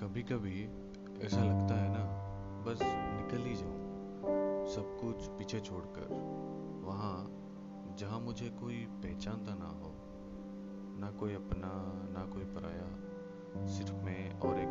कभी कभी ऐसा लगता है ना, बस निकल ही जाऊँ, सब कुछ पीछे छोड़कर। वहाँ जहाँ मुझे कोई पहचानता ना हो, ना कोई अपना, ना कोई पराया, सिर्फ़ मैं और एक